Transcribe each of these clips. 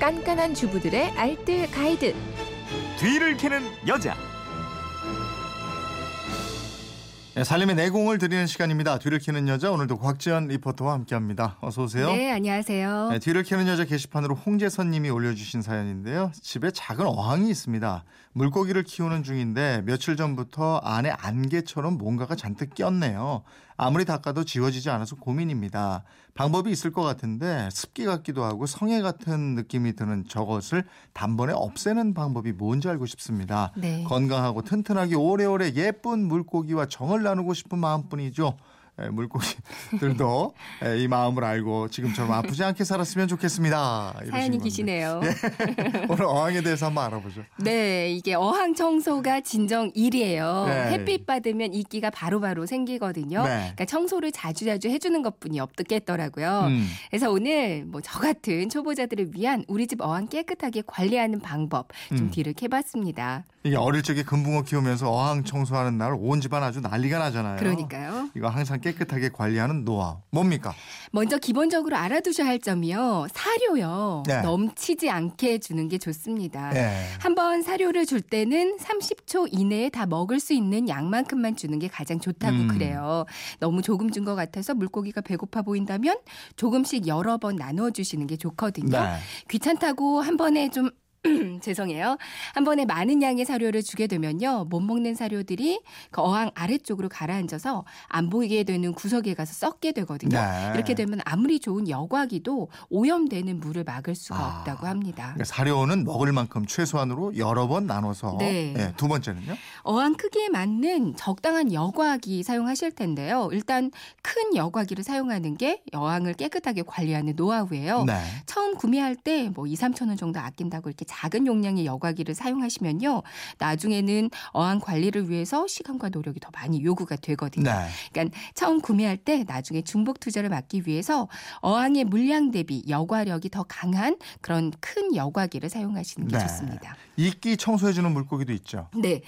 깐깐한 주부들의 알뜰 가이드. 뒤를 캐는 여자. 네, 살림의 내공을 드리는 시간입니다. 뒤를 캐는 여자 오늘도 곽지연 리포터와 함께합니다. 어서 오세요. 네, 안녕하세요. 네, 뒤를 캐는 여자 게시판으로 홍재선님이 올려주신 사연인데요. 집에 작은 어항이 있습니다. 물고기를 키우는 중인데 며칠 전부터 안에 안개처럼 뭔가가 잔뜩 꼈네요. 아무리 닦아도 지워지지 않아서 고민입니다. 방법이 있을 것 같은데 습기 같기도 하고 성에 같은 느낌이 드는 저것을 단번에 없애는 방법이 뭔지 알고 싶습니다. 네. 건강하고 튼튼하게 오래오래 예쁜 물고기와 정을 나누고 싶은 마음뿐이죠. 에, 물고기들도 에, 이 마음을 알고 지금처럼 아프지 않게 살았으면 좋겠습니다. 사연이. 기시네요. 오늘 어항에 대해서 한번 알아보죠. 네, 이게 어항 청소가 진정 일이에요. 네. 햇빛 받으면 이끼가 바로바로 생기거든요. 네. 그러니까 청소를 자주자주 해주는 것뿐이 없겠더라고요. 음. 그래서 오늘 뭐 저 같은 초보자들을 위한 우리 집 어항 깨끗하게 관리하는 방법 좀 음. 뒤를 캐봤습니다. 이게 어릴 적에 금붕어 키우면서 어항 청소하는 날 온 집안 아주 난리가 나잖아요. 그러니까요. 이거 항상 깨끗하게 관리하는 노하우 뭡니까? 먼저 기본적으로 알아두셔야 할 점이요. 사료요. 네. 넘치지 않게 주는 게 좋습니다. 예. 한번 사료를 줄 때는 30초 이내에 다 먹을 수 있는 양만큼만 주는 게 가장 좋다고 음. 그래요. 너무 조금 준 것 같아서 물고기가 배고파 보인다면 조금씩 여러 번 나눠 주시는 게 좋거든요. 네. 귀찮다고 한 번에 좀 죄송해요. 한 번에 많은 양의 사료를 주게 되면요. 못 먹는 사료들이 그 어항 아래쪽으로 가라앉아서 안 보이게 되는 구석에 가서 썩게 되거든요. 네. 이렇게 되면 아무리 좋은 여과기도 오염되는 물을 막을 수가 아. 없다고 합니다. 그러니까 사료는 먹을 만큼 최소한으로 여러 번 나눠서 네. 예, 두 번째는요? 어항 크기에 맞는 적당한 여과기 사용하실 텐데요. 일단 큰 여과기를 사용하는 게 어항을 깨끗하게 관리하는 노하우예요. 네. 처음 구매할 때 뭐 2, 3천 원 정도 아낀다고 이렇게 작은 용량의 여과기를 사용하시면요. 나중에는 어항 관리를 위해서 시간과 노력이 더 많이 요구가 되거든요. 네. 그러니까 처음 구매할 때 나중에 중복 투자를 막기 위해서 어항의 물량 대비 여과력이 더 강한 그런 큰 여과기를 사용하시는 게 네. 좋습니다. 이끼 청소해주는 물고기도 있죠. 네.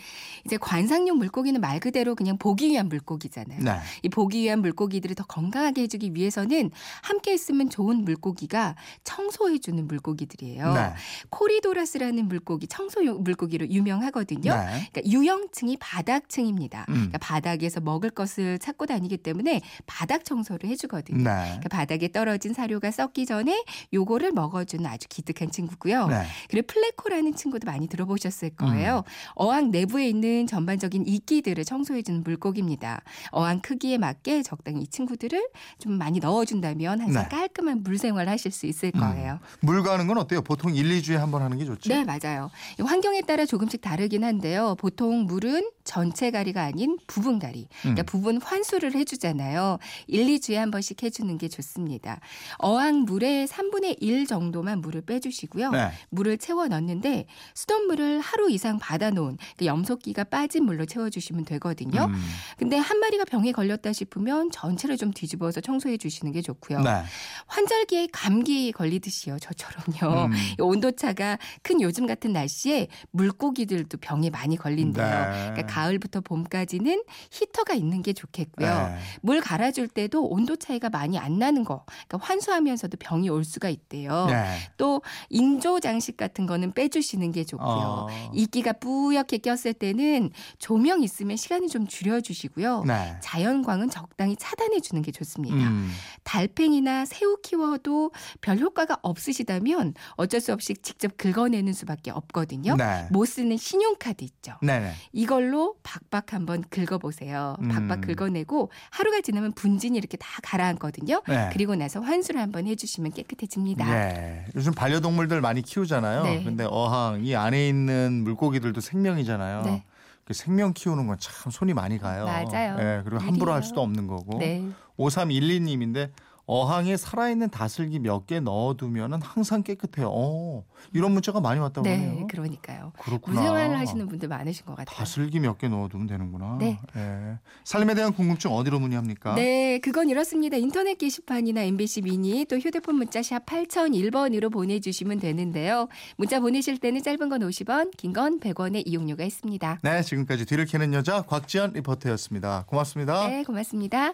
이제 관상용 물고기는 말 그대로 그냥 보기 위한 물고기잖아요. 네. 이 보기 위한 물고기들을 더 건강하게 해주기 위해서는 함께 있으면 좋은 물고기가 청소해주는 물고기들이에요. 네. 코리도 라스라는 물고기 청소용 물고기로 유명하거든요. 네. 그러니까 유형층이 바닥층입니다. 음. 그러니까 바닥에서 먹을 것을 찾고 다니기 때문에 바닥 청소를 해주거든요. 네. 그러니까 바닥에 떨어진 사료가 썩기 전에 요거를 먹어주는 아주 기특한 친구고요. 네. 그리고 플레코라는 친구도 많이 들어보셨을 음. 거예요. 어항 내부에 있는 전반적인 이끼들을 청소해주는 물고기입니다. 어항 크기에 맞게 적당히 이 친구들을 좀 많이 넣어준다면 항상 네. 깔끔한 물 생활 하실 수 있을 거예요. 물 가는 건 어때요? 보통 1, 2주에 한 번 하는 게 좋죠. 네, 맞아요. 이 환경에 따라 조금씩 다르긴 한데요. 보통 물은 전체 가리가 아닌 부분 가리. 그러니까 음. 부분 환수를 해주잖아요. 1, 2주에 한 번씩 해주는 게 좋습니다. 어항 물의 3분의 1 정도만 물을 빼주시고요. 네. 물을 채워 넣는데 수돗물을 하루 이상 받아놓은 그 염소기가 빠진 물로 채워주시면 되거든요. 음. 근데 한 마리가 병에 걸렸다 싶으면 전체를 좀 뒤집어서 청소해 주시는 게 좋고요. 네. 환절기에 감기 걸리듯이요. 저처럼요. 음. 이 온도차가 큰 요즘 같은 날씨에 물고기들도 병에 많이 걸린대요. 네. 그러니까 가을부터 봄까지는 히터가 있는 게 좋겠고요. 네. 물 갈아줄 때도 온도 차이가 많이 안 나는 거. 그러니까 환수하면서도 병이 올 수가 있대요. 네. 또 인조 장식 같은 거는 빼주시는 게 좋고요. 어. 이끼가 뿌옇게 꼈을 때는 조명 있으면 시간을 좀 줄여주시고요. 네. 자연광은 적당히 차단해 주는 게 좋습니다. 음. 달팽이나 새우 키워도 별 효과가 없으시다면 어쩔 수 없이 직접 긁어 내는 수밖에 없거든요. 네. 못 쓰는 신용카드 있죠. 네네. 이걸로 박박 한번 긁어보세요. 박박 음. 긁어내고 하루가 지나면 분진이 이렇게 다 가라앉거든요. 네. 그리고 나서 환수를 한번 해주시면 깨끗해집니다. 네. 요즘 반려동물들 많이 키우잖아요. 네. 근데 어항 이 안에 있는 물고기들도 생명이잖아요. 네. 그 생명 키우는 건 참 손이 많이 가요. 맞아요. 네, 그리고 함부로 할 일이에요. 수도 없는 거고. 네. 5312님인데 어항에 살아있는 다슬기 몇 개 넣어두면 항상 깨끗해요. 어, 이런 문자가 많이 왔다고 네, 하네요. 그러니까요. 그렇구나. 무생활을 하시는 분들 많으신 것 같아요. 다슬기 몇 개 넣어두면 되는구나. 네. 예. 삶에 대한 궁금증 어디로 문의합니까? 네, 그건 이렇습니다. 인터넷 게시판이나 MBC 미니 또 휴대폰 문자 샵 8001번으로 보내주시면 되는데요. 문자 보내실 때는 짧은 건 50원, 긴 건 100원의 이용료가 있습니다. 네, 지금까지 뒤를 캐는 여자 곽지연 리포터였습니다. 고맙습니다. 네, 고맙습니다.